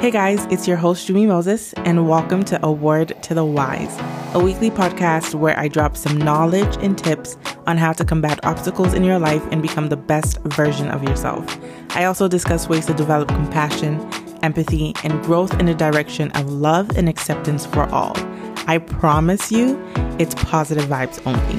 Hey guys, it's your host, Jummie Moses, and welcome to A Word to the Wise, a weekly podcast where I drop some knowledge and tips on how to combat obstacles in your life and become the best version of yourself. I also discuss ways to develop compassion, empathy, and growth in the direction of love and acceptance for all. I promise you, it's positive vibes only.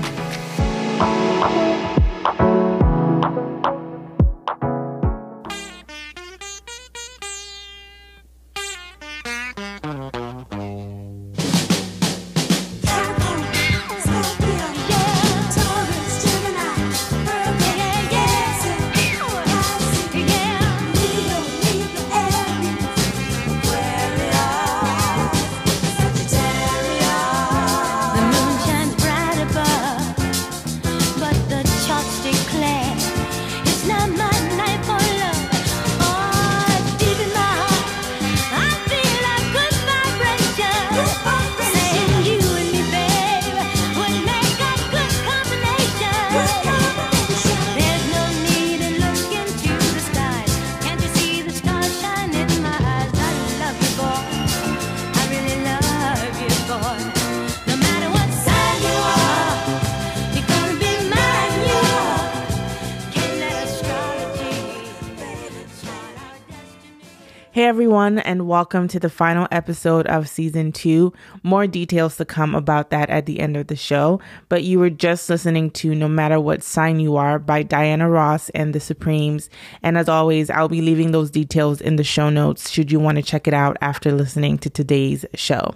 Hey everyone, and welcome to the final episode of season two. More details to come about that at the end of the show, but you were just listening to No Matter What Sign You Are by Diana Ross and the Supremes. And as always, I'll be leaving those details in the show notes should you want to check it out after listening to today's show.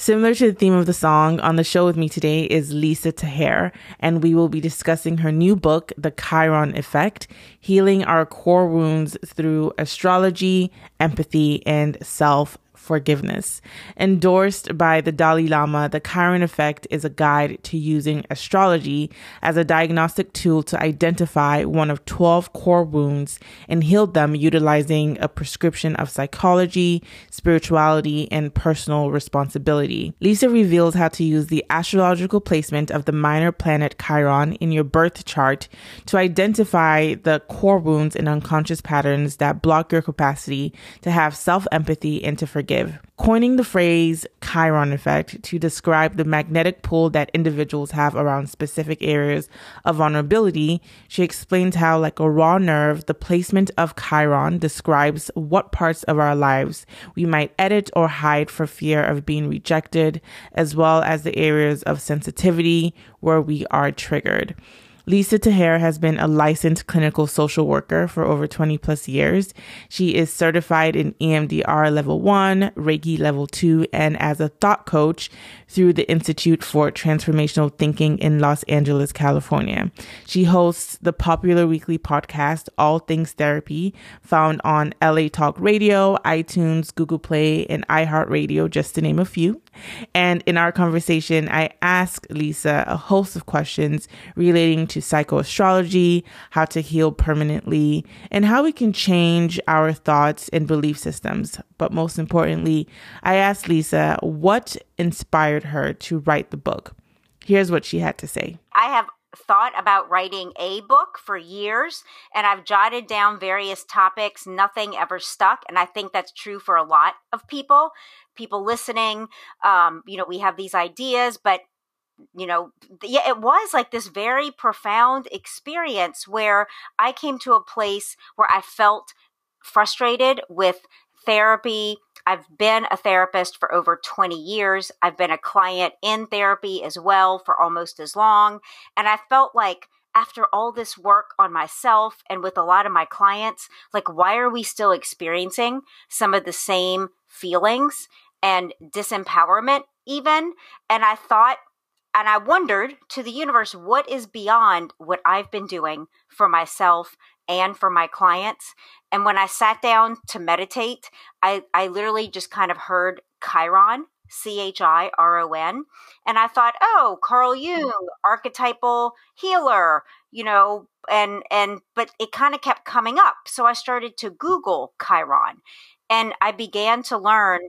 Similar to the theme of the song, on the show with me today is Lisa Tahir, and we will be discussing her new book, The Chiron Effect Healing Our Core Wounds Through Astrology, Empathy, and Self forgiveness. Endorsed by the Dalai Lama, the Chiron Effect is a guide to using astrology as a diagnostic tool to identify one of 12 core wounds and heal them utilizing a prescription of psychology, spirituality, and personal responsibility. Lisa reveals how to use the astrological placement of the minor planet Chiron in your birth chart to identify the core wounds and unconscious patterns that block your capacity to have self empathy and to forgive coining the phrase Chiron effect to describe the magnetic pull that individuals have around specific areas of vulnerability. She explains how, like a raw nerve, the placement of Chiron describes what parts of our lives we might edit or hide for fear of being rejected, as well as the areas of sensitivity where we are triggered. Lisa Tahir has been a licensed clinical social worker for over 20 plus years. She is certified in EMDR level 1, Reiki level 2, and as a thought coach through the Institute for Transformational Thinking in Los Angeles, California. She hosts the popular weekly podcast, All Things Therapy, found on LA Talk Radio, iTunes, Google Play, and iHeartRadio, just to name a few. And in our conversation, I asked Lisa a host of questions relating to psychoastrology, how to heal permanently, and how we can change our thoughts and belief systems. But most importantly, I asked Lisa what inspired her to write the book. Here's what she had to say. I have thought about writing a book for years and I've jotted down various topics. Nothing ever stuck. And I think that's true for a lot of people, people listening. Um, you know, we have these ideas, but you know, yeah, it was like this very profound experience where I came to a place where I felt frustrated with therapy. I've been a therapist for over 20 years. I've been a client in therapy as well for almost as long. And I felt like after all this work on myself and with a lot of my clients, like, why are we still experiencing some of the same feelings and disempowerment, even? And I thought, and I wondered to the universe, what is beyond what I've been doing for myself and for my clients? And when I sat down to meditate, I, I literally just kind of heard Chiron, C H I R O N. And I thought, oh, Carl Jung, archetypal healer, you know, and, and, but it kind of kept coming up. So I started to Google Chiron and I began to learn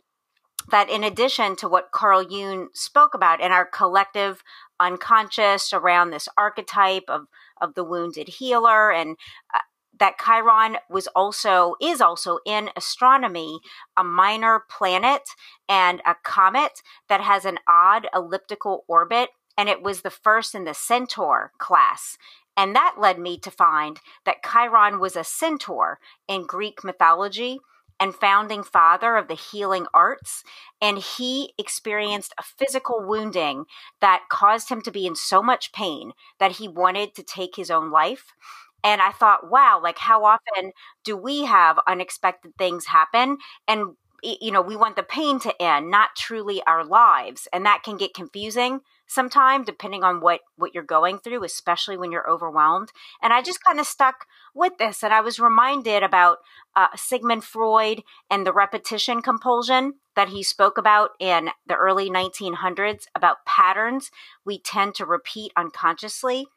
that in addition to what Carl Jung spoke about in our collective unconscious around this archetype of, of the wounded healer and uh, that Chiron was also is also in astronomy a minor planet and a comet that has an odd elliptical orbit and it was the first in the Centaur class. And that led me to find that Chiron was a centaur in Greek mythology and founding father of the healing arts. And he experienced a physical wounding that caused him to be in so much pain that he wanted to take his own life. And I thought, wow, like how often do we have unexpected things happen? And, you know, we want the pain to end, not truly our lives. And that can get confusing sometime depending on what what you're going through especially when you're overwhelmed and i just kind of stuck with this and i was reminded about uh, sigmund freud and the repetition compulsion that he spoke about in the early 1900s about patterns we tend to repeat unconsciously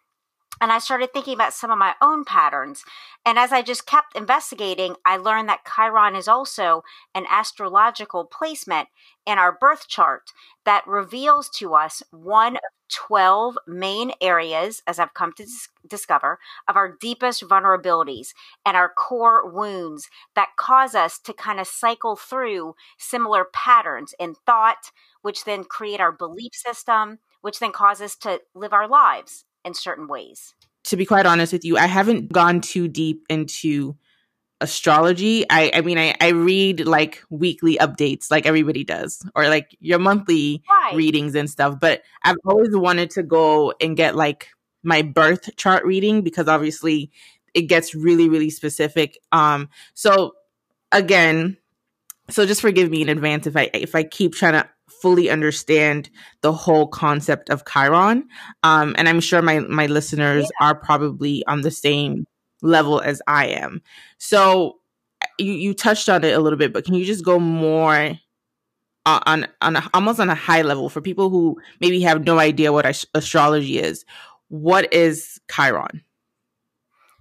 and I started thinking about some of my own patterns. And as I just kept investigating, I learned that Chiron is also an astrological placement in our birth chart that reveals to us one of 12 main areas, as I've come to dis- discover, of our deepest vulnerabilities and our core wounds that cause us to kind of cycle through similar patterns in thought, which then create our belief system, which then cause us to live our lives in certain ways. To be quite honest with you, I haven't gone too deep into astrology. I, I mean, I, I read like weekly updates like everybody does, or like your monthly right. readings and stuff. But I've always wanted to go and get like my birth chart reading because obviously it gets really, really specific. Um, so again, so just forgive me in advance if I if I keep trying to fully understand the whole concept of Chiron. Um, and I'm sure my my listeners yeah. are probably on the same level as I am. So you you touched on it a little bit, but can you just go more on on a, almost on a high level for people who maybe have no idea what astrology is? What is Chiron?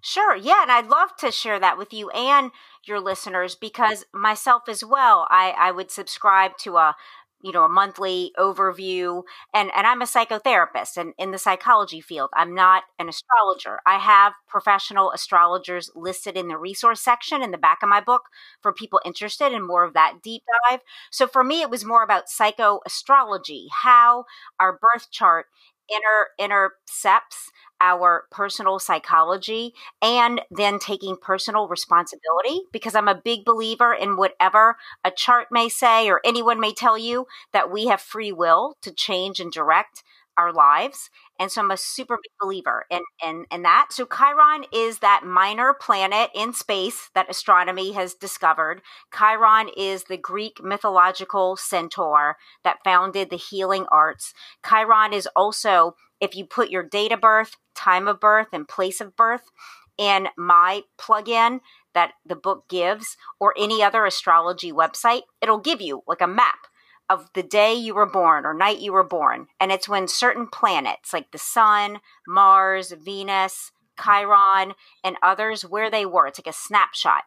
Sure. Yeah. And I'd love to share that with you and your listeners because myself as well, I, I would subscribe to a you know a monthly overview and and i'm a psychotherapist and in the psychology field i'm not an astrologer. I have professional astrologers listed in the resource section in the back of my book for people interested in more of that deep dive. So for me it was more about psychoastrology how our birth chart inter intercepts our personal psychology and then taking personal responsibility because I'm a big believer in whatever a chart may say or anyone may tell you that we have free will to change and direct our lives. And so I'm a super big believer in, in, in that. So Chiron is that minor planet in space that astronomy has discovered. Chiron is the Greek mythological centaur that founded the healing arts. Chiron is also if you put your date of birth, time of birth, and place of birth in my plugin that the book gives or any other astrology website, it'll give you like a map of the day you were born or night you were born. And it's when certain planets like the sun, Mars, Venus, Chiron, and others, where they were. It's like a snapshot.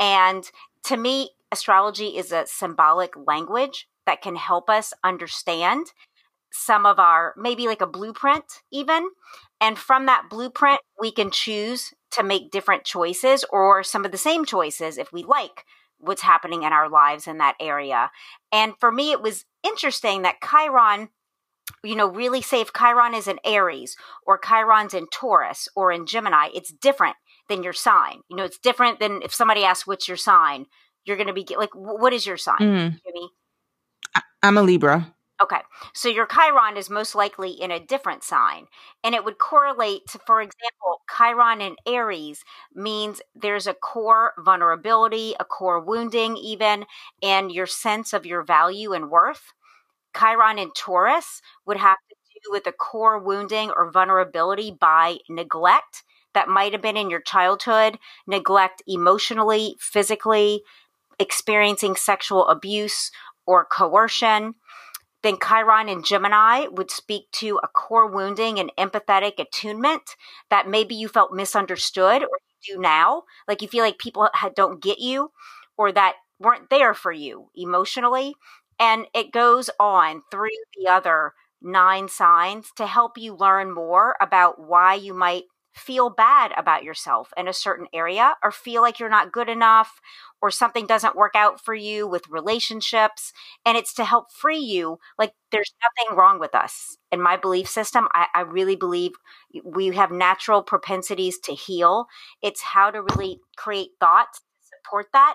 And to me, astrology is a symbolic language that can help us understand some of our maybe like a blueprint even and from that blueprint we can choose to make different choices or some of the same choices if we like what's happening in our lives in that area. And for me it was interesting that chiron you know really say if chiron is in aries or chiron's in taurus or in gemini. It's different than your sign. You know it's different than if somebody asks what's your sign? You're going to be like what is your sign? Mm. Jimmy? i'm a libra Okay, so your Chiron is most likely in a different sign, and it would correlate to, for example, Chiron in Aries means there's a core vulnerability, a core wounding, even, and your sense of your value and worth. Chiron in Taurus would have to do with a core wounding or vulnerability by neglect that might have been in your childhood, neglect emotionally, physically, experiencing sexual abuse or coercion. Then Chiron and Gemini would speak to a core wounding and empathetic attunement that maybe you felt misunderstood or you do now. Like you feel like people don't get you or that weren't there for you emotionally. And it goes on through the other nine signs to help you learn more about why you might feel bad about yourself in a certain area or feel like you're not good enough or something doesn't work out for you with relationships. And it's to help free you. Like there's nothing wrong with us. In my belief system, I, I really believe we have natural propensities to heal. It's how to really create thoughts support that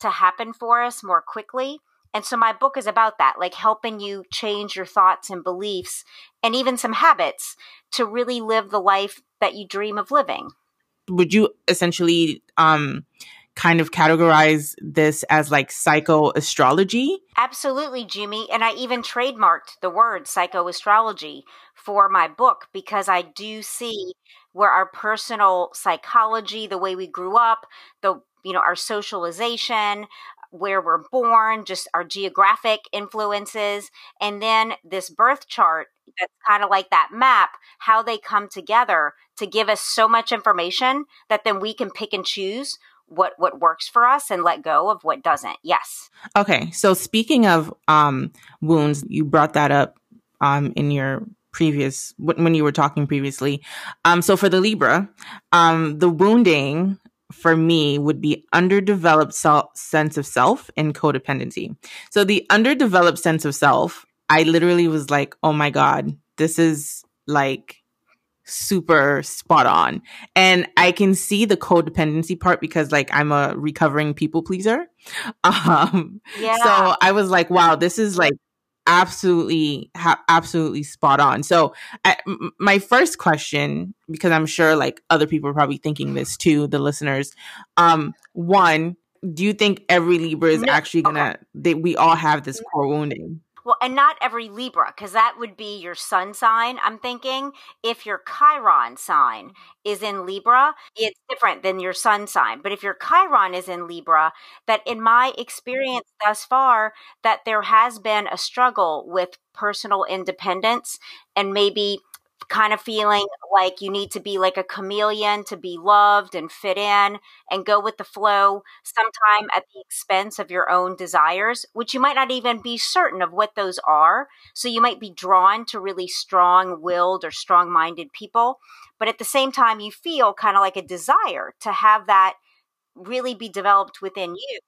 to happen for us more quickly. And so my book is about that, like helping you change your thoughts and beliefs and even some habits to really live the life that you dream of living. Would you essentially um kind of categorize this as like psychoastrology? Absolutely, Jimmy. And I even trademarked the word psychoastrology for my book because I do see where our personal psychology, the way we grew up, the you know, our socialization, where we're born, just our geographic influences, and then this birth chart that's kind of like that map, how they come together to give us so much information that then we can pick and choose what what works for us and let go of what doesn't. Yes. Okay. So speaking of um wounds, you brought that up um in your previous when you were talking previously. Um so for the Libra, um the wounding for me would be underdeveloped self, sense of self and codependency. So the underdeveloped sense of self, I literally was like, "Oh my god, this is like super spot on. And I can see the codependency part because like I'm a recovering people pleaser. Um yeah. so I was like, wow, this is like absolutely ha- absolutely spot on. So I, m- my first question because I'm sure like other people are probably thinking this too, the listeners. Um one, do you think every Libra is no. actually to they we all have this core wounding? Well, and not every Libra, because that would be your sun sign. I'm thinking if your Chiron sign is in Libra, it's different than your sun sign. But if your Chiron is in Libra, that in my experience thus far, that there has been a struggle with personal independence and maybe kind of feeling like you need to be like a chameleon to be loved and fit in and go with the flow, sometime at the expense of your own desires, which you might not even be certain of what those are. So you might be drawn to really strong willed or strong minded people. But at the same time, you feel kind of like a desire to have that really be developed within you.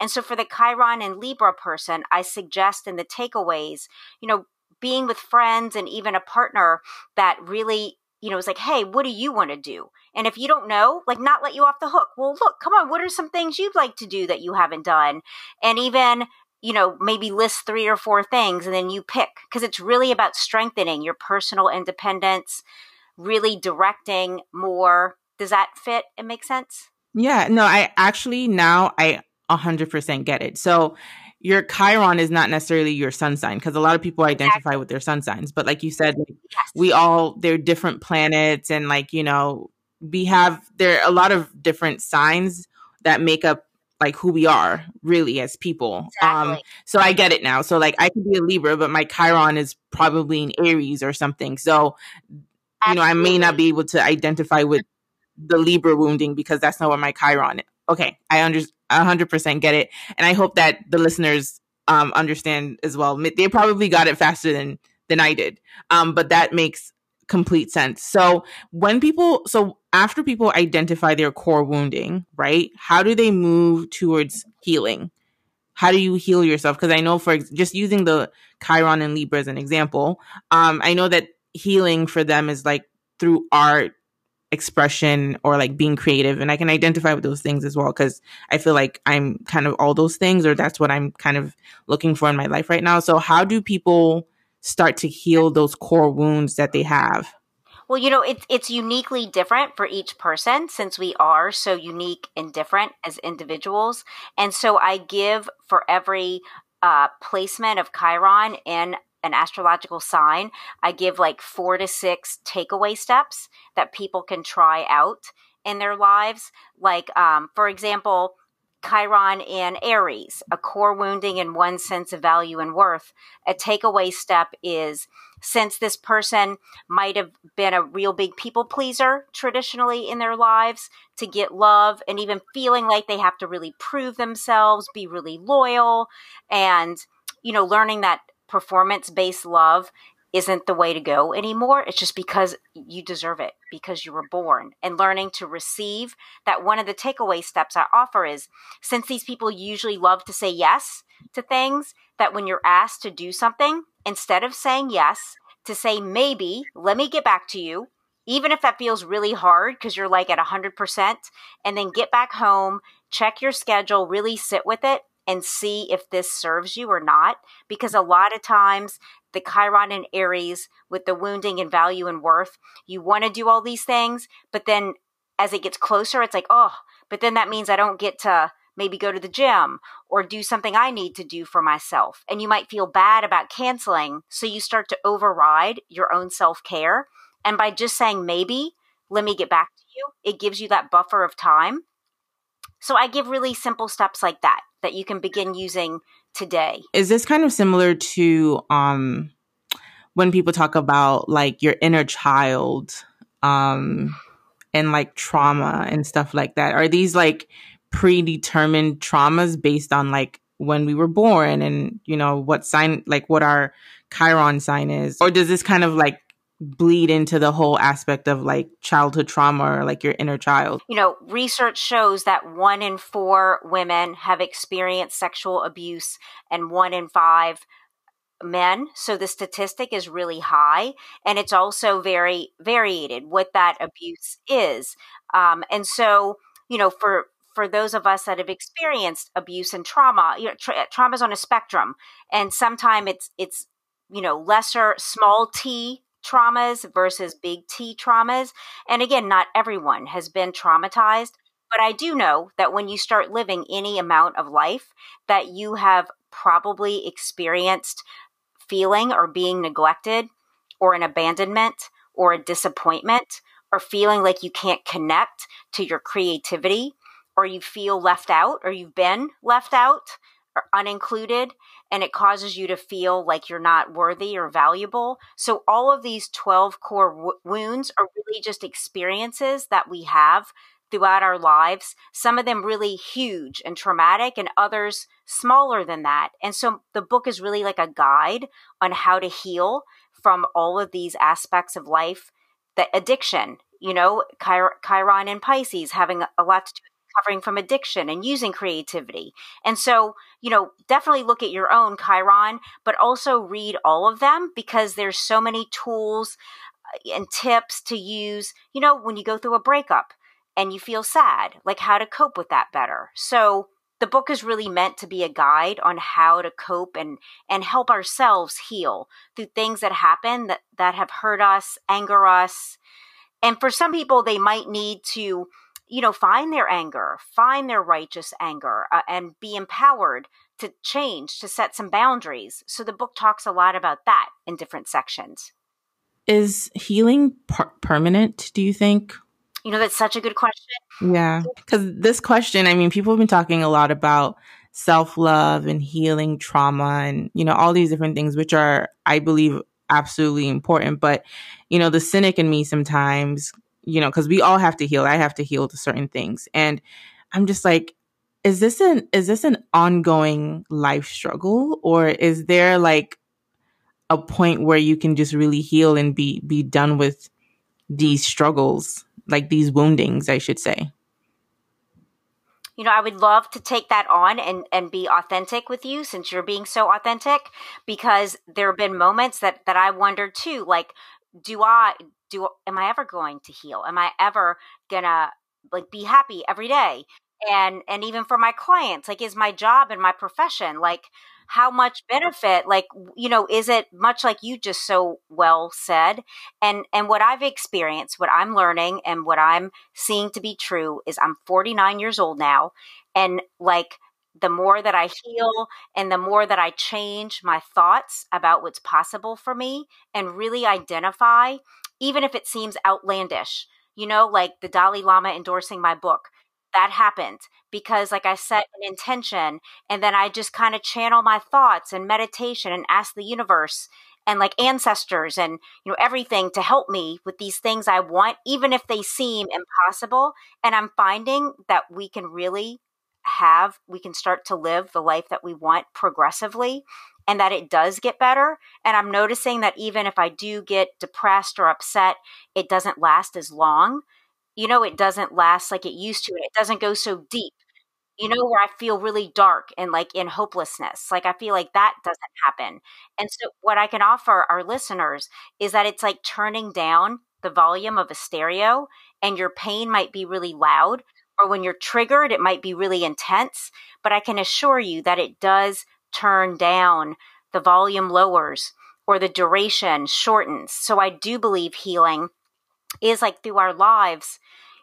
And so for the Chiron and Libra person, I suggest in the takeaways, you know, being with friends and even a partner that really you know is like hey what do you want to do? And if you don't know like not let you off the hook. Well look come on what are some things you'd like to do that you haven't done? And even you know maybe list three or four things and then you pick because it's really about strengthening your personal independence really directing more. Does that fit and make sense? Yeah no i actually now i 100% get it. So your Chiron is not necessarily your sun sign because a lot of people identify exactly. with their sun signs. But like you said, like, yes. we all they're different planets, and like you know, we have there are a lot of different signs that make up like who we are really as people. Um, exactly. Um, so I get it now. So like I could be a Libra, but my Chiron is probably an Aries or something. So you know, I may not be able to identify with the Libra wounding because that's not what my Chiron. Is. Okay, I understand 100% get it. And I hope that the listeners um, understand as well. They probably got it faster than than I did. Um, but that makes complete sense. So when people, so after people identify their core wounding, right? How do they move towards healing? How do you heal yourself? Because I know for just using the Chiron and Libra as an example, um, I know that healing for them is like through art, expression or like being creative and i can identify with those things as well because i feel like i'm kind of all those things or that's what i'm kind of looking for in my life right now. So how do people start to heal those core wounds that they have? Well you know it's it's uniquely different for each person since we are so unique and different as individuals. And so i give for every uh, placement of chiron in an astrological sign, I give like four to six takeaway steps that people can try out in their lives. Like, um, for example, Chiron in Aries, a core wounding in one sense of value and worth. A takeaway step is since this person might have been a real big people pleaser traditionally in their lives to get love and even feeling like they have to really prove themselves, be really loyal, and, you know, learning that performance based love isn't the way to go anymore. It's just because you deserve it, because you were born. And learning to receive that one of the takeaway steps I offer is since these people usually love to say yes to things, that when you're asked to do something, instead of saying yes, to say maybe, let me get back to you, even if that feels really hard because you're like at 100%, and then get back home, check your schedule, really sit with it, and see if this serves you or not. Because a lot of times, the Chiron and Aries with the wounding and value and worth, you want to do all these things, but then as it gets closer, it's like, oh, but then that means I don't get to maybe go to the gym or do something I need to do for myself. And you might feel bad about canceling. So you start to override your own self care. And by just saying maybe, let me get back to you, it gives you that buffer of time. So I give really simple steps like that that you can begin using today. Is this kind of similar to um when people talk about like your inner child um and like trauma and stuff like that? Are these like predetermined traumas based on like when we were born and you know what sign like what our chiron sign is or does this kind of like bleed into the whole aspect of like childhood trauma or like your inner child? You know research shows that one in four women have experienced sexual abuse and one in five men. So the statistic is really high and it's also very varied what that abuse is. Um, and so you know for for those of us that have experienced abuse and trauma, you know, tra- trauma is on a spectrum, and sometimes it's it's you know lesser small t traumas versus big T traumas. And again, not everyone has been traumatized, but I do know that when you start living any amount of life, that you have probably experienced feeling or being neglected or an abandonment or a disappointment or feeling like you can't connect to your creativity or you feel left out or you've been left out or unincluded and it causes you to feel like you're not worthy or valuable. So all of these 12 core w- wounds are really just experiences that we have throughout our lives. Some of them really huge and traumatic and others smaller than that. And so the book is really like a guide on how to heal from all of these aspects of life. The addiction, you know, Chiron and Pisces having a lot to do recovering from addiction and using creativity. And so, you know, definitely look at your own Chiron, but also read all of them because there's so many tools uh, and tips to use, you know, when you go through a breakup and you feel sad, like how to cope with that better. So, the book is really meant to be a guide on how to cope and and help ourselves heal through things that happen that that have hurt us, anger us. And for some people they might need to you know, find their anger, find their righteous anger, uh, and be empowered to change, to set some boundaries. So the book talks a lot about that in different sections. Is healing per- permanent, do you think? You know, that's such a good question. Yeah. Because this question, I mean, people have been talking a lot about self love and healing trauma and, you know, all these different things, which are, I believe, absolutely important. But, you know, the cynic in me sometimes you know, because we all have to heal. I have to heal to certain things. And I'm just like, is this an is this an ongoing life struggle? Or is there like a point where you can just really heal and be be done with these struggles, like these woundings, I should say? you know, I would love to take that on and, and be authentic with you since you're being so authentic because there have been moments that, that I wondered too, like, do I, do am I ever going to heal? Am I ever gonna like be happy every day? And and even for my clients, like is my job and my profession like how much benefit like you know is it much like you just so well said and and what i've experienced what i'm learning and what i'm seeing to be true is i'm 49 years old now and like the more that I heal and the more that I change my thoughts about what's possible for me and really identify even if it seems outlandish, you know, like the Dalai Lama endorsing my book. That happened because, like I set an intention, and then I just kind of channel my thoughts and meditation and ask the universe and like ancestors and you know everything to help me with these things I want, even if they seem impossible. And I'm finding that we can really have we can start to live the life that we want progressively and that it does get better. And I'm noticing that even if I do get depressed or upset, it doesn't last as long. You know, it doesn't last like it used to, and it doesn't go so deep. You know, where I feel really dark and like in hopelessness. Like I feel like that doesn't happen. And so, what I can offer our listeners is that it's like turning down the volume of a stereo, and your pain might be really loud, or when you're triggered, it might be really intense. But I can assure you that it does turn down, the volume lowers, or the duration shortens. So I do believe healing is like through our lives,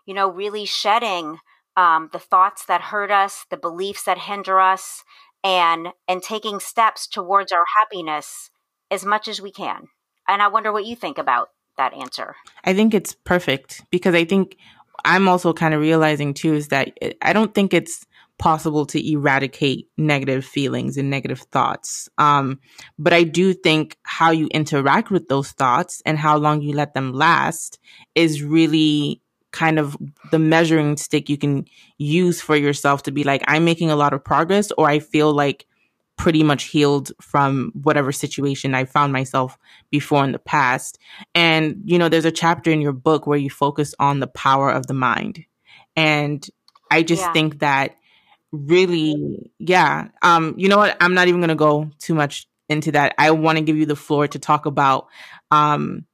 you know, really shedding um, the thoughts that hurt us, the beliefs that hinder us, and and taking steps towards our happiness as much as we can. And I wonder what you think about that answer. I think it's perfect because I think I'm also kind of realizing too is that I don't think it's possible to eradicate negative feelings and negative thoughts. Um, but I do think how you interact with those thoughts and how long you let them last is really kind of the measuring stick you can use for yourself to be like, I'm making a lot of progress, or I feel like pretty much healed from whatever situation I found myself before in the past. And, you know, there's a chapter in your book where you focus on the power of the mind. And I just yeah. think that really, yeah. Um, you know what? I'm not even going to go too much into that. I want to give you the floor to talk about um,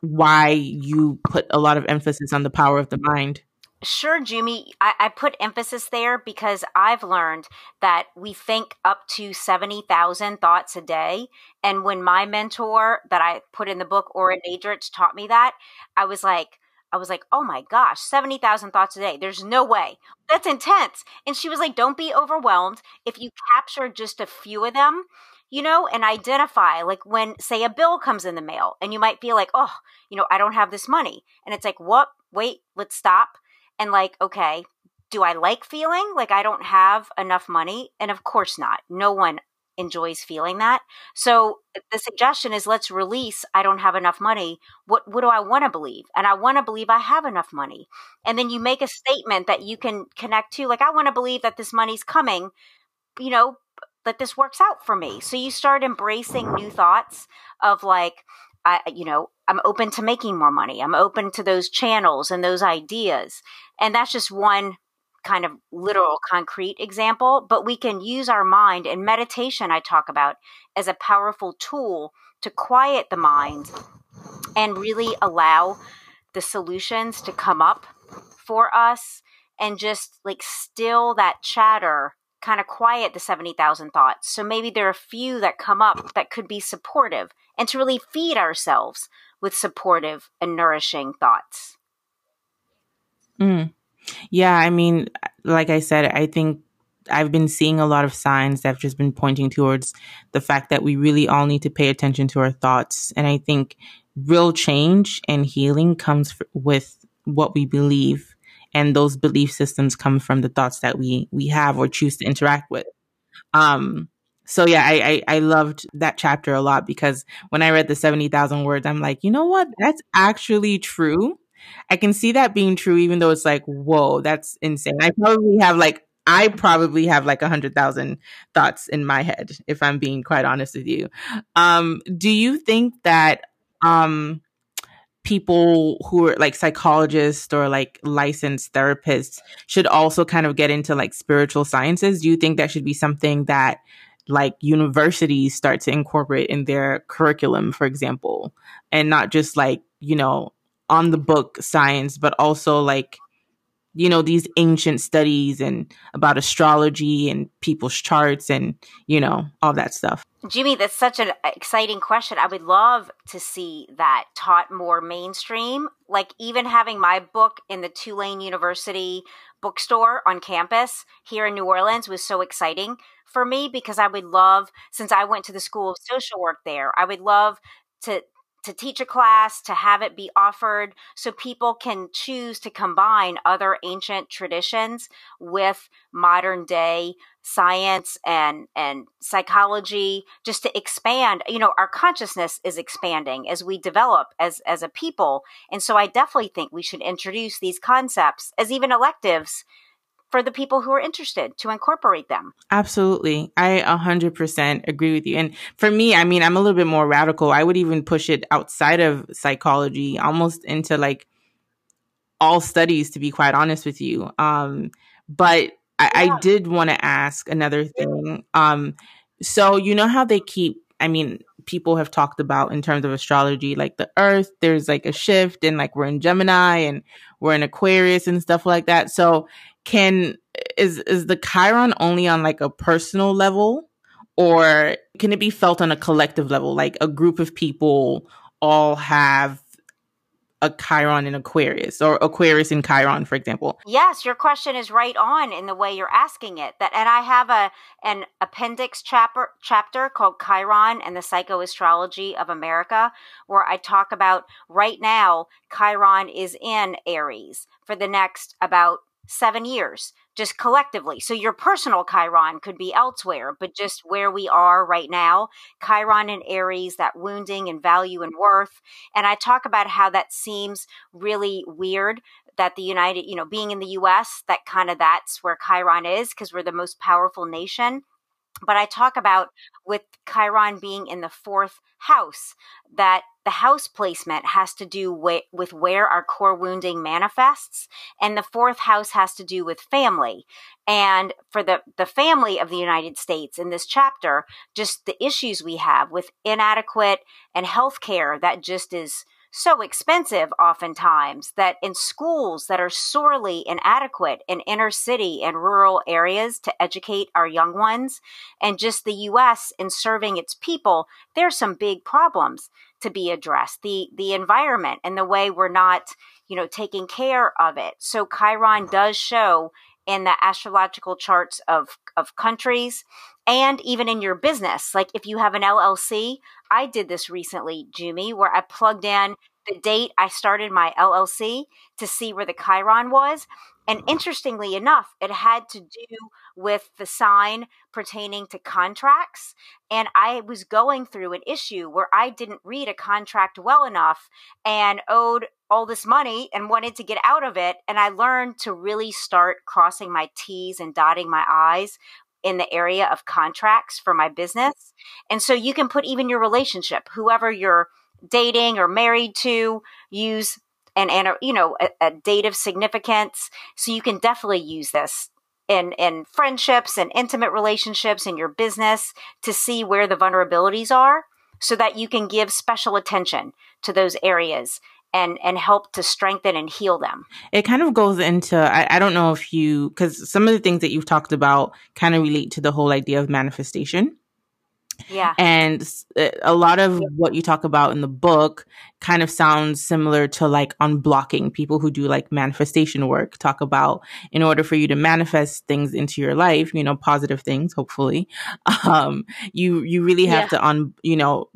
why you put a lot of emphasis on the power of the mind. Sure, Jimmy. I, I, put emphasis there because I've learned that we think up to 70,000 thoughts a day. And when my mentor that I put in the book, Ora Nadrich, taught me that, I was like, I was like, oh my gosh, 70,000 thoughts a day. There's no way. That's intense. And she was like, don't be overwhelmed. If you capture just a few of them, you know, and identify, like when, say, a bill comes in the mail and you might feel like, oh, you know, I don't have this money. And it's like, what? Wait, let's stop. And like, okay, do I like feeling like I don't have enough money? And of course not. No one enjoys feeling that. So the suggestion is let's release I don't have enough money. What what do I want to believe? And I want to believe I have enough money. And then you make a statement that you can connect to like I want to believe that this money's coming, you know, that this works out for me. So you start embracing new thoughts of like I you know, I'm open to making more money. I'm open to those channels and those ideas. And that's just one kind of literal concrete example, but we can use our mind and meditation I talk about as a powerful tool to quiet the mind and really allow the solutions to come up for us and just like still that chatter kind of quiet the 70,000 thoughts. So maybe there are a few that come up that could be supportive and to really feed ourselves with supportive and nourishing thoughts. Mm. Yeah, I mean, like I said, I think I've been seeing a lot of signs that have just been pointing towards the fact that we really all need to pay attention to our thoughts. And I think real change and healing comes f- with what we believe. And those belief systems come from the thoughts that we, we have or choose to interact with. Um, so yeah, I, I, I loved that chapter a lot because when I read the 70,000 words, I'm like, you know what? That's actually true. I can see that being true, even though it's like, whoa, that's insane. I probably have like, I probably have like a hundred thousand thoughts in my head, if I'm being quite honest with you. Um, do you think that, um, people who are like psychologists or like licensed therapists should also kind of get into like spiritual sciences? Do you think that should be something that like universities start to incorporate in their curriculum, for example, and not just like, you know, on the book science, but also like, you know, these ancient studies and about astrology and people's charts and, you know, all that stuff. Jimmy, that's such an exciting question. I would love to see that taught more mainstream. Like even having my book in the Tulane University bookstore on campus here in New Orleans was so exciting for me because I would love, since I went to the School of Social Work there, I would love to to teach a class, to have it be offered so people can choose to combine other ancient traditions with modern day science and and psychology just to expand. You know our consciousness is expanding as we develop as as a people. And so i definitely think we should introduce these concepts as even electives for the people who are interested to incorporate them. Absolutely. I 100% agree with you. And for me, I mean, I'm a little bit more radical. I would even push it outside of psychology, almost into like all studies, to be quite honest with you. Um, but I, yeah. I did want to ask another thing. Um, so, you know how they keep, I mean, people have talked about in terms of astrology, like the earth, there's like a shift and like we're in Gemini and we're in Aquarius and stuff like that. So can is is the Chiron only on like a personal level or can it be felt on a collective level like a group of people all have a Chiron in Aquarius or Aquarius in Chiron, for example? Yes, your question is right on in the way you're asking it. That and I have a an appendix chapter chapter called Chiron and the Psychoastrology of America, where I talk about right now Chiron is in Aries for the next about seven years, just collectively. So your personal Chiron could be elsewhere, but just where we are right now, Chiron and Aries, that wounding and value and worth. And I talk about how that seems really weird that the United, you know, being in the US, that kind of that's where Chiron is because we're the most powerful nation but I talk about with Chiron being in the fourth house that the house placement has to do with, with where our core wounding manifests and the fourth house has to do with family. And for the the family of the United States in this chapter just the issues we have with inadequate and healthcare that just is so expensive oftentimes that in schools that are sorely inadequate in inner city and rural areas to educate our young ones and just the US in serving its people there's some big problems to be addressed. The the environment and the way we're not you know taking care of it. So chiron mm-hmm. does show in the astrological charts of of countries and even in your business. Like if you have an LLC, I did this recently, Jummie, where I plugged in the date I started my LLC to see where the Chiron was. And interestingly enough, it had to do with the sign pertaining to contracts. And I was going through an issue where I didn't read a contract well enough and owed all this money and wanted to get out of it. And I learned to really start crossing my T's and dotting my I's in the area of contracts for my business. And so you can put even your relationship, whoever you're dating or married to, use and, and you know, a, a date of significance. So you can definitely use this in, in friendships and intimate relationships in your business to see where the vulnerabilities are so that you can give special attention to those areas and and help to strengthen and heal them. It kind of goes into i, I don't know if you because some of the things that you've talked about kind of relate to the whole idea of manifestation. Yeah. And a lot of what you talk about in the book kind of sounds similar to like unblocking. People who do like manifestation work talk about in order for you to manifest things into your life you know positive things hopefully um you you really have yeah. to un you know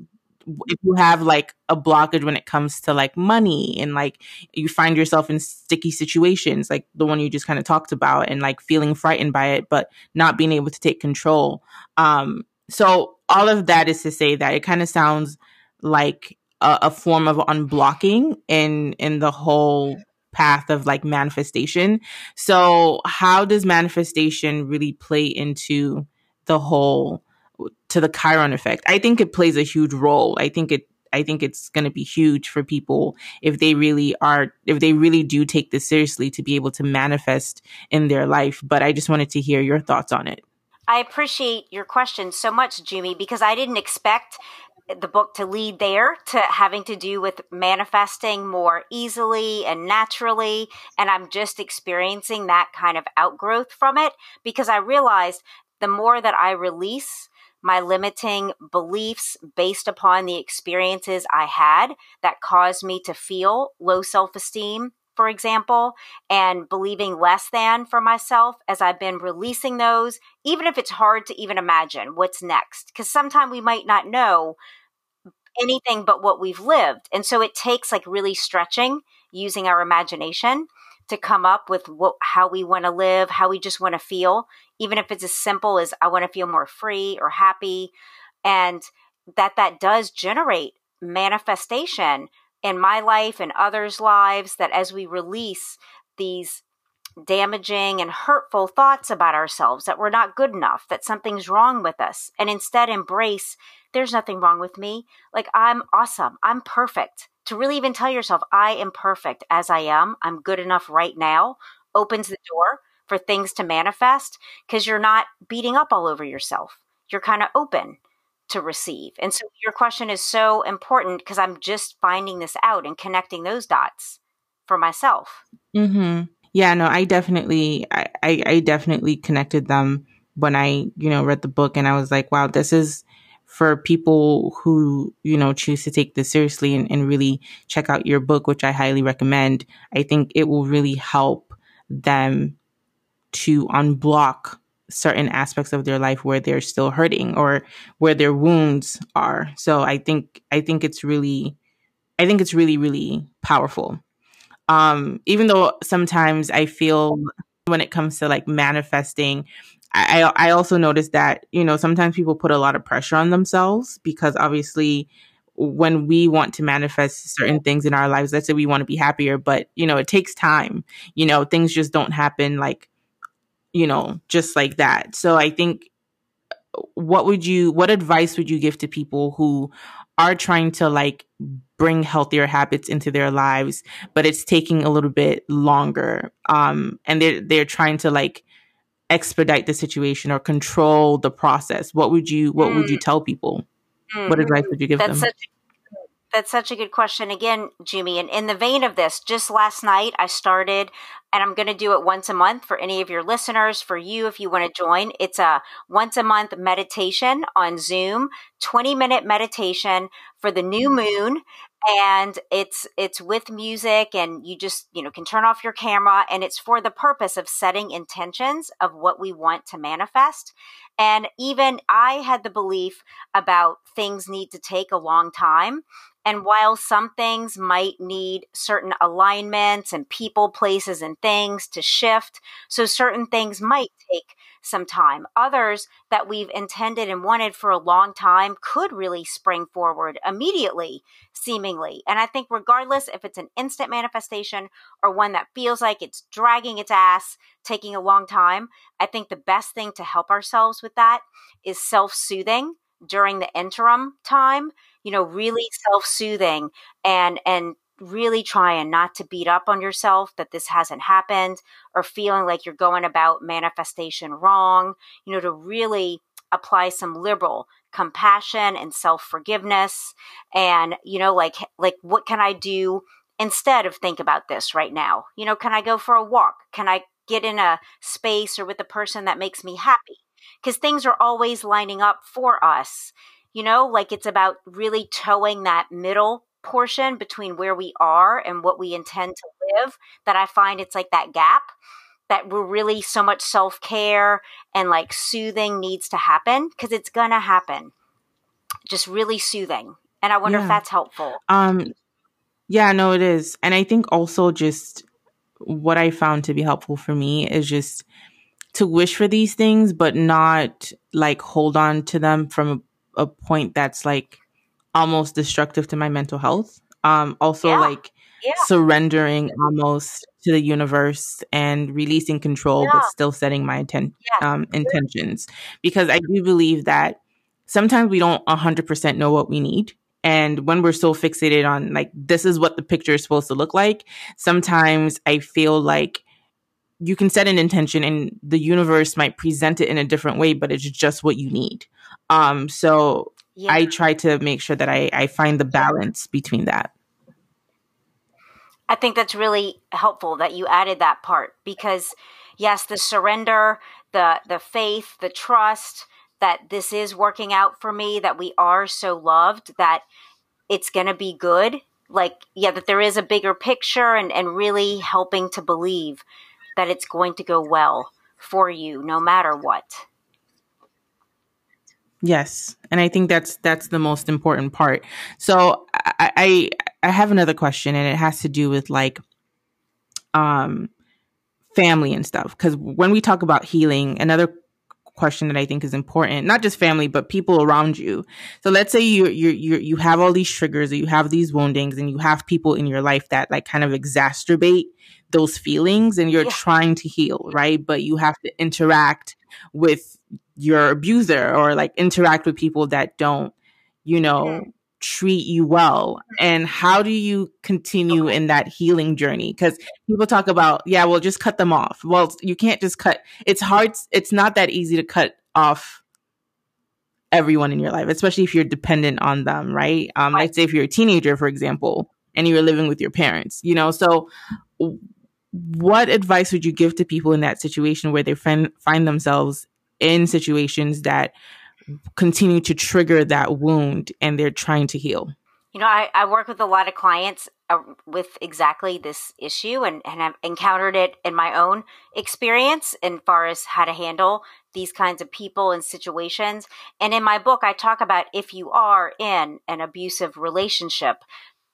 if you have like a blockage when it comes to like money and like you find yourself in sticky situations like the one you just kind of talked about and like feeling frightened by it but not being able to take control. Um so all of that is to say that it kind of sounds like a, a form of unblocking in in the whole path of like manifestation. So how does manifestation really play into the whole to the Chiron effect. I think it plays a huge role. I think it I think it's going to be huge for people if they really are if they really do take this seriously to be able to manifest in their life. But I just wanted to hear your thoughts on it. I appreciate your question so much, Jimmy, because I didn't expect the book to lead there to having to do with manifesting more easily and naturally. And I'm just experiencing that kind of outgrowth from it because I realized the more that I release my limiting beliefs based upon the experiences I had that caused me to feel low self esteem, for example, and believing less than for myself as I've been releasing those, even if it's hard to even imagine what's next. Because sometimes we might not know anything but what we've lived. And so it takes like really stretching using our imagination to come up with what how we want to live, how we just want to feel, even if it's as simple as I want to feel more free or happy and that that does generate manifestation in my life and others' lives that as we release these damaging and hurtful thoughts about ourselves that we're not good enough, that something's wrong with us, and instead embrace there's nothing wrong with me. Like, I'm awesome. I'm perfect. To really even tell yourself, I am perfect as I am. I'm good enough right now opens the door for things to manifest because you're not beating up all over yourself. You're kind of open to receive. And so your question is so important because I'm just finding this out and connecting those dots for myself. Mm-hmm. Yeah, no, I definitely, I, I, I definitely connected them when I, you know, read the book and I was like, wow, this is for people who, you know, choose to take this seriously and, and really check out your book, which I highly recommend. I think it will really help them to unblock certain aspects of their life where they're still hurting or where their wounds are. So I think I think it's really I think it's really really powerful. Um even though sometimes I feel when it comes to like manifesting I I also noticed that, you know, sometimes people put a lot of pressure on themselves because obviously when we want to manifest certain things in our lives, let's say we want to be happier, but you know, it takes time. You know, things just don't happen like you know, just like that. So I think what would you what advice would you give to people who are trying to like bring healthier habits into their lives but it's taking a little bit longer um and they're they're trying to like expedite the situation or control the process what would you what mm. would you mm. tell people mm. what advice would you give that's them such, that's such a good question. Again Jummie and in the vein of this just last night i started and I'm going to do it once a month for any of your listeners, for you if you want to join. It's a once a month meditation on Zoom, 20 minute meditation for the new mm-hmm. moon and it's it's with music and you just you know can turn off your camera and it's for the purpose of setting intentions of what we want to manifest and even i had the belief about things need to take a long time. And while some things might need certain alignments and people, places, and things to shift, so certain things might take some time. Others that we've intended and wanted for a long time could really spring forward immediately, seemingly. And I think, regardless if it's an instant manifestation or one that feels like it's dragging its ass, taking a long time, I think the best thing to help ourselves with that is self soothing during the interim time you know really self-soothing and and really trying not to beat up on yourself that this hasn't happened or feeling like you're going about manifestation wrong you know to really apply some liberal compassion and self-forgiveness and you know like like what can i do instead of think about this right now? You know can i go for a walk? Can i get in a space or with a person that makes me happy? Because things are always lining up for us. You know, like it's about really towing that middle portion between where we are and what we intend to live that I find it's like that gap that we're really so much self care and like soothing needs to happen because it's gonna happen. Just really soothing. And I wonder yeah. if that's helpful. Um, yeah, no, it is. And I think also just what I found to be helpful for me is just to wish for these things, but not like hold on to them from a, a point that's like almost destructive to my mental health. Um, also yeah. like yeah. surrendering almost to the universe and releasing control, yeah. but still setting my inten- um, intentions. Because I do believe that sometimes we don't 100% know what we need. And when we're so fixated on like, this is what the picture is supposed to look like, sometimes I feel like you can set an intention and the universe might present it in a different way, but it's just what you need. Um, so yeah. I try to make sure that I, I find the balance between that. I think that's really helpful that you added that part because yes, the surrender, the the faith, the trust that this is working out for me, that we are so loved, that it's going to be good. Like, yeah, that there is a bigger picture and, and really helping to believe that it's going to go well for you no matter what. Yes, and I think that's that's the most important part. So I I, I have another question, and it has to do with like um family and stuff. Because when we talk about healing, another question that I think is important, not just family, but people around you. So let's say you you you you have all these triggers, or you have these woundings, and you have people in your life that like kind of exacerbate those feelings and you're yeah. trying to heal, right? But you have to interact with your abuser or like interact with people that don't, you know, mm-hmm. treat you well. And how do you continue in that healing journey? Because people talk about, yeah, well, just cut them off. Well, you can't just cut. It's hard. It's not that easy to cut off everyone in your life, especially if you're dependent on them, right? Um, I'd say if you're a teenager, for example, and you're living with your parents, you know, so what advice would you give to people in that situation where they find, find themselves in situations that continue to trigger that wound and they're trying to heal? You know, I, I work with a lot of clients uh, with exactly this issue and, and I've encountered it in my own experience as far as how to handle these kinds of people and situations. And in my book, I talk about if you are in an abusive relationship,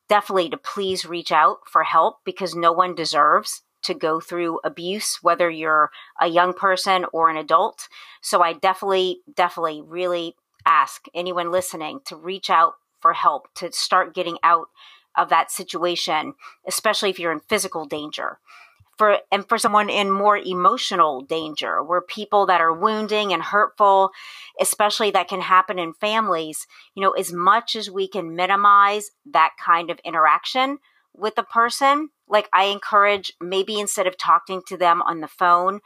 definitely to please reach out for help because no one deserves to go through abuse, whether you're a young person or an adult. So I definitely, definitely really ask anyone listening to reach out for help to start getting out of that situation, especially if you're in physical danger. For, and for someone in more emotional danger, where people that are wounding and hurtful, especially that can happen in families, you know, as much as we can minimize that kind of interaction with the person, like I encourage maybe instead of talking to them on the phone,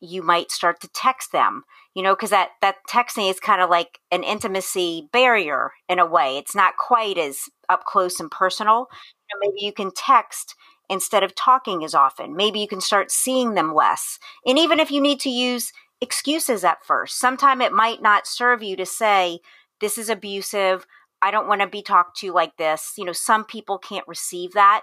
you might start to text them you know because that that texting is kind of like an intimacy barrier in a way. It's not quite as up close and personal. You know, maybe you can text instead of talking as often. Maybe you can start seeing them less. And even if you need to use excuses at first sometime it might not serve you to say this is abusive. I don't want to be talked to like this. You know some people can't receive that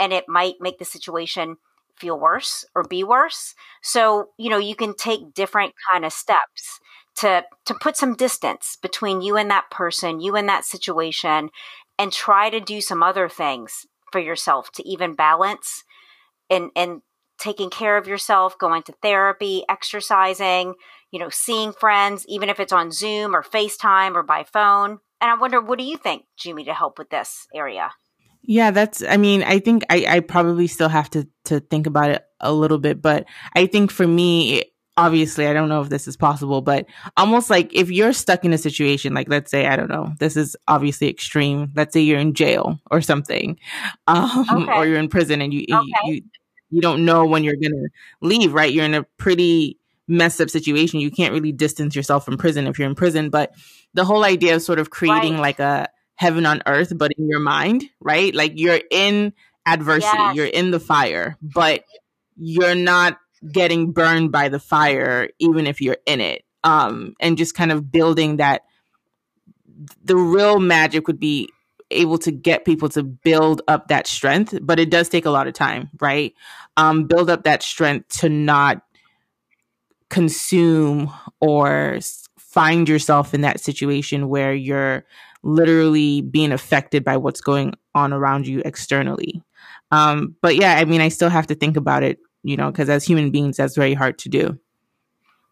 and it might make the situation feel worse or be worse. So, you know, you can take different kind of steps to to put some distance between you and that person, you and that situation and try to do some other things for yourself to even balance and and taking care of yourself, going to therapy, exercising, you know, seeing friends, even if it's on Zoom or FaceTime or by phone. And I wonder, what do you think, Jummie, to help with this area? Yeah, that's, I mean, I think I, I probably still have to, to think about it a little bit, but I think for me, obviously, I don't know if this is possible, but almost like if you're stuck in a situation, like let's say, I don't know, this is obviously extreme. Let's say you're in jail or something, um, okay. or you're in prison and you, okay. you, you, you don't know when you're going to leave, right? You're in a pretty messed up situation. You can't really distance yourself from prison if you're in prison, but the whole idea of sort of creating right. like a, heaven on earth, but in your mind, right? Like you're in adversity, yes. you're in the fire, but you're not getting burned by the fire, even if you're in it. Um, and just kind of building that the real magic would be able to get people to build up that strength, but it does take a lot of time, right? Um, build up that strength to not consume or find yourself in that situation where you're literally being affected by what's going on around you externally. Um, but yeah, I mean, I still have to think about it, you know, because as human beings, that's very hard to do.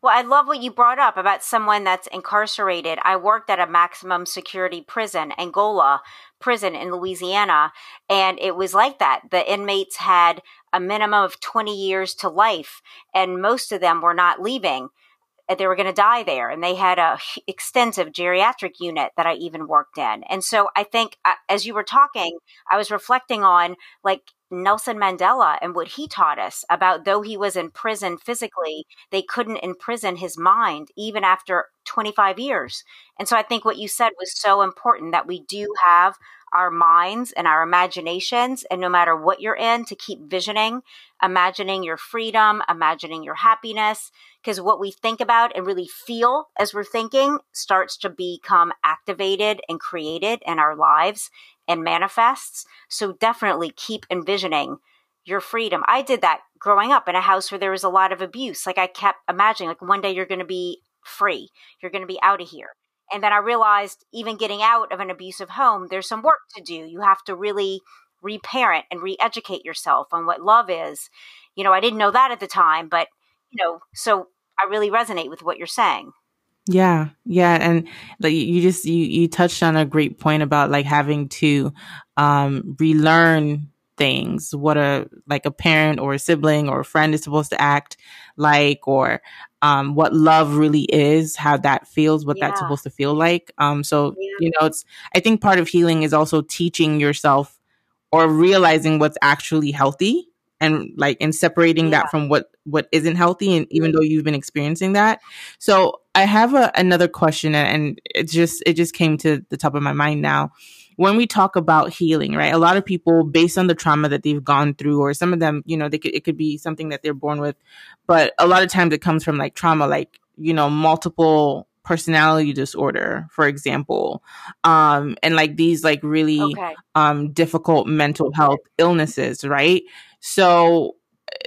Well, I love what you brought up about someone that's incarcerated. I worked at a maximum security prison, Angola prison in Louisiana, and it was like that. The inmates had a minimum of 20 years to life, and most of them were not leaving they were going to die there and they had a extensive geriatric unit that i even worked in and so i think uh, as you were talking i was reflecting on like Nelson Mandela and what he taught us about though he was in prison physically, they couldn't imprison his mind even after 25 years. And so I think what you said was so important that we do have our minds and our imaginations. And no matter what you're in, to keep visioning, imagining your freedom, imagining your happiness, because what we think about and really feel as we're thinking starts to become activated and created in our lives and manifests. So definitely keep envisioning your freedom. I did that growing up in a house where there was a lot of abuse. Like I kept imagining, like one day you're going to be free, you're going to be out of here. And then I realized even getting out of an abusive home, there's some work to do. You have to really reparent and re-educate yourself on what love is. You know, I didn't know that at the time, but you know, so I really resonate with what you're saying. Yeah, yeah, and like you just you you touched on a great point about like having to um relearn things what a like a parent or a sibling or a friend is supposed to act like or um, what love really is how that feels what yeah. that's supposed to feel like um, so yeah. you know it's i think part of healing is also teaching yourself or realizing what's actually healthy and like and separating yeah. that from what what isn't healthy and even though you've been experiencing that so i have a, another question and it just it just came to the top of my mind now when we talk about healing right a lot of people based on the trauma that they've gone through or some of them you know they could, it could be something that they're born with but a lot of times it comes from like trauma like you know multiple personality disorder, for example, um, and like these like really okay. um, difficult mental health illnesses, right? So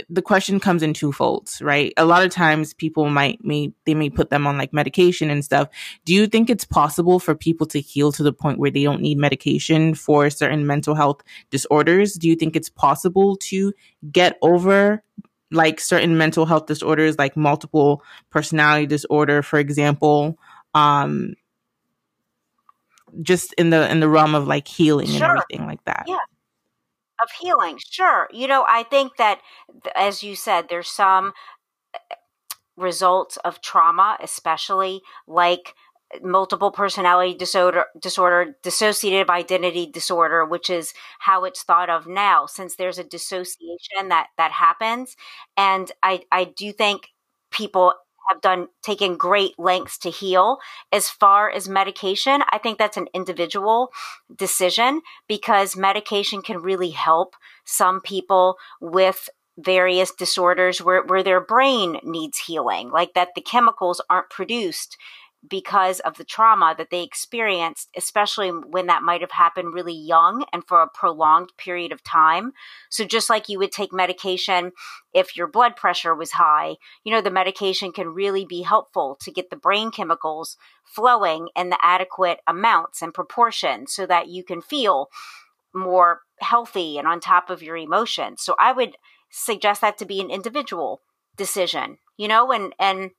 the question comes in two folds, right? A lot of times people might may they may put them on like medication and stuff. Do you think it's possible for people to heal to the point where they don't need medication for certain mental health disorders? Do you think it's possible to get over like certain mental health disorders like multiple personality disorder for example um just in the in the realm of like healing sure. and everything like that yeah of healing sure. You know i think that as you said there's some eh, results of trauma especially like multiple personality disorder disorder dissociative identity disorder which is how it's thought of now since there's a dissociation that that happens. And i i do think people have done taken great lengths to heal as far as medication i think that's an individual decision because medication can really help some people with various disorders where, where their brain needs healing like that the chemicals aren't produced because of the trauma that they experienced, especially when that might have happened really young and for a prolonged period of time. So, just like you would take medication if your blood pressure was high, you know, the medication can really be helpful to get the brain chemicals flowing in the adequate amounts and proportions so that you can feel more healthy and on top of your emotions. So, I would suggest that to be an individual decision, you know, and, and,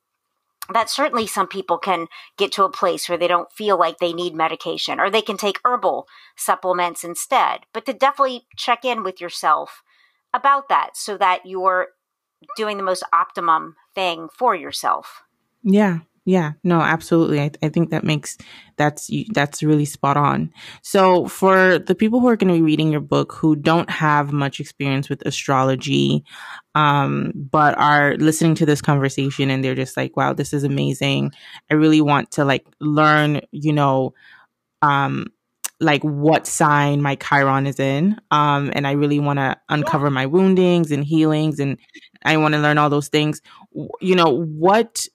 that certainly some people can get to a place where they don't feel like they need medication or they can take herbal supplements instead. But to definitely check in with yourself about that so that you're doing the most optimum thing for yourself. Yeah. Yeah, no, absolutely. I, I think that makes that's that's really spot on. So for the people who are going to be reading your book who don't have much experience with astrology, um, but are listening to this conversation and they're just like, "Wow, this is amazing! I really want to like learn," you know, um, like what sign my Chiron is in, um, and I really want to uncover my woundings and healings, and I want to learn all those things. You know what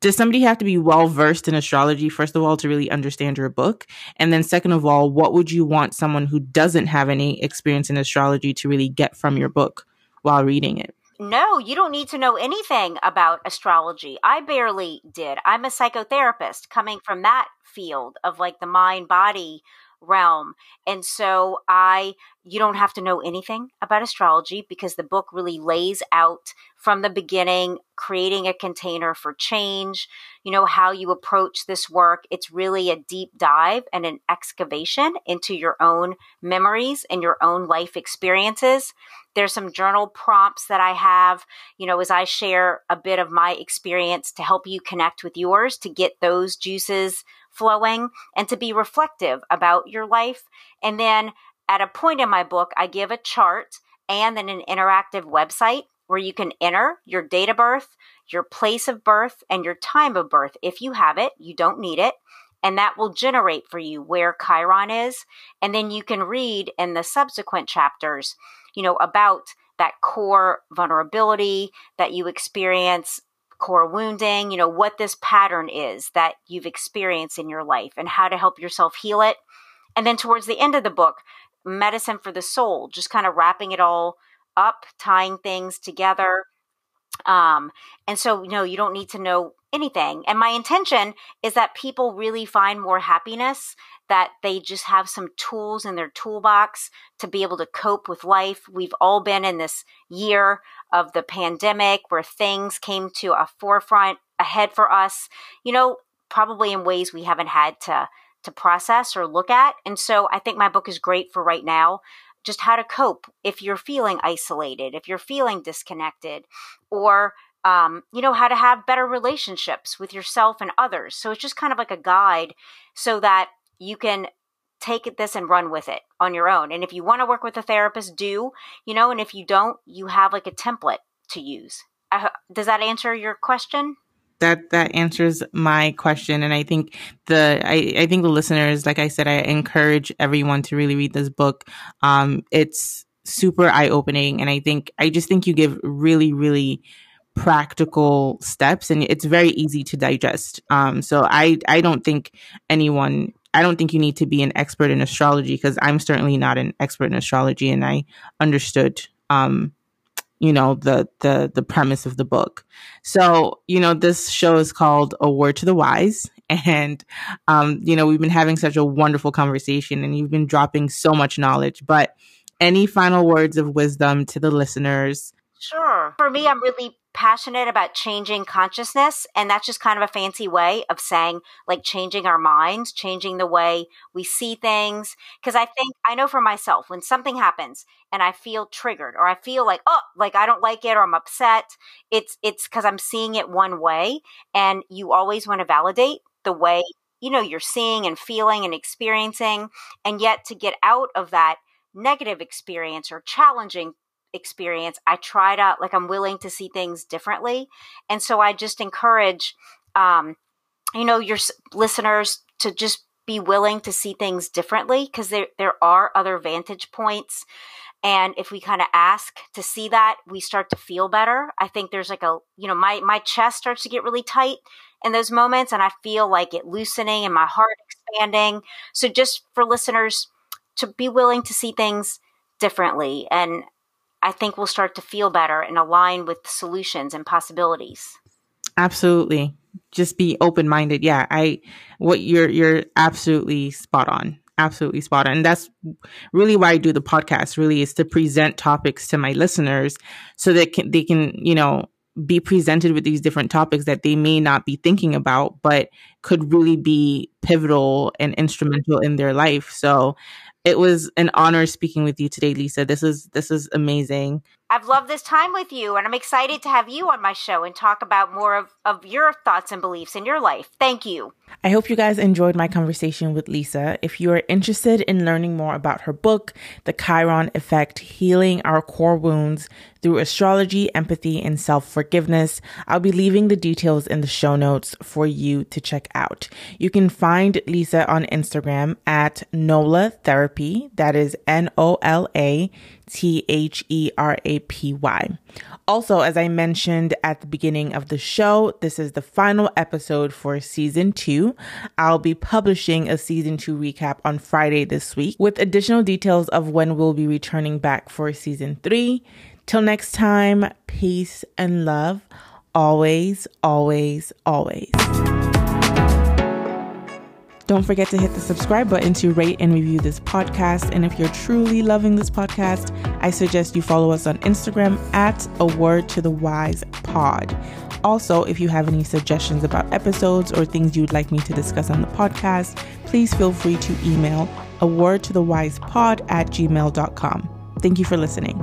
does somebody have to be well versed in astrology first of all to really understand your book and then second of all what would you want someone who doesn't have any experience in astrology to really get from your book while reading it no, you don't need to know anything about astrology. I barely did. I'm a psychotherapist coming from that field of like the mind body realm. And so I you don't have to know anything about astrology because the book really lays out from the beginning creating a container for change, you know how you approach this work. It's really a deep dive and an excavation into your own memories and your own life experiences. There's some journal prompts that I have, you know, as I share a bit of my experience to help you connect with yours to get those juices flowing and to be reflective about your life. And then at a point in my book, I give a chart and then an interactive website where you can enter your date of birth, your place of birth, and your time of birth. If you have it, you don't need it. And that will generate for you where Chiron is. And then you can read in the subsequent chapters, you know, about that core vulnerability that you experience core wounding, you know, what this pattern is that you've experienced in your life and how to help yourself heal it. And then towards the end of the book, medicine for the soul, just kind of wrapping it all up, tying things together. Um, and so, you know, you don't need to know anything. And my intention is that people really find more happiness, that they just have some tools in their toolbox to be able to cope with life. We've all been in this year of the pandemic where things came to a forefront ahead for us, you know, probably in ways we haven't had to to process or look at. And so I think my book is great for right now. just how to cope if you're feeling isolated, if you're feeling disconnected, or um, you know, how to have better relationships with yourself and others. So it's just kind of like a guide so that you can take this and run with it on your own. And if you want to work with a therapist, do, you know, and if you don't, you have like a template to use. I, does that answer your question? That that answers my question. And i think the I, I think the listeners like i said i encourage everyone to really read this book. Um it's super eye-opening. And i think i just think you give really really practical steps and it's very easy to digest. Um so i i don't think anyone I don't think you need to be an expert in astrology because I'm certainly not an expert in astrology and I understood um you know the the the premise of the book. So you know this show is called a word to the wise. And um you know we've been having such a wonderful conversation and you've been dropping so much knowledge. But any final words of wisdom to the listeners? Sure. For me i'm really passionate about changing consciousness and that's just kind of a fancy way of saying like changing our minds changing the way we see things. Because i think i know for myself when something happens and i feel triggered or i feel like oh like i don't like it or i'm upset it's it's because i'm seeing it one way and you always want to validate the way you know you're seeing and feeling and experiencing and yet to get out of that negative experience or challenging experience, I try to like I'm willing to see things differently, and so I just encourage, um, you know, your listeners to just be willing to see things differently because there there are other vantage points. And if we kind of ask to see that, we start to feel better. I think there's like a, you know, my, my chest starts to get really tight in those moments and I feel like it loosening and my heart expanding. So just for listeners to be willing to see things differently and I think we'll start to feel better and align with solutions and possibilities. Absolutely. Just be open minded. Yeah, I what you're you're absolutely spot on. Absolutely spot on. And that's really why I do the podcast, really is to present topics to my listeners so that can, they can, you know, be presented with these different topics that they may not be thinking about, but could really be pivotal and instrumental in their life. So it was an honor speaking with you today, Lisa. This is this is amazing. I've loved this time with you, and I'm excited to have you on my show and talk about more of, of your thoughts and beliefs in your life. Thank you. I hope you guys enjoyed my conversation with Lisa. If you are interested in learning more about her book, The Chiron Effect Healing Our Core Wounds Through Astrology, Empathy, and Self Forgiveness, I'll be leaving the details in the show notes for you to check out. You can find Lisa on Instagram at Nola Therapy. That is N O L A T H E R A P Y. Also, as I mentioned at the beginning of the show, this is the final episode for season two. I'll be publishing a season two recap on Friday this week with additional details of when we'll be returning back for season three. Till next time, peace and love. Always, always, always. Don't forget to hit the subscribe button to rate and review this podcast. And if you're truly loving this podcast, I suggest you follow us on Instagram at a word to the wise pod. Also, if you have any suggestions about episodes or things you'd like me to discuss on the podcast, please feel free to email a word to the wise pod at gmail.com. Thank you for listening.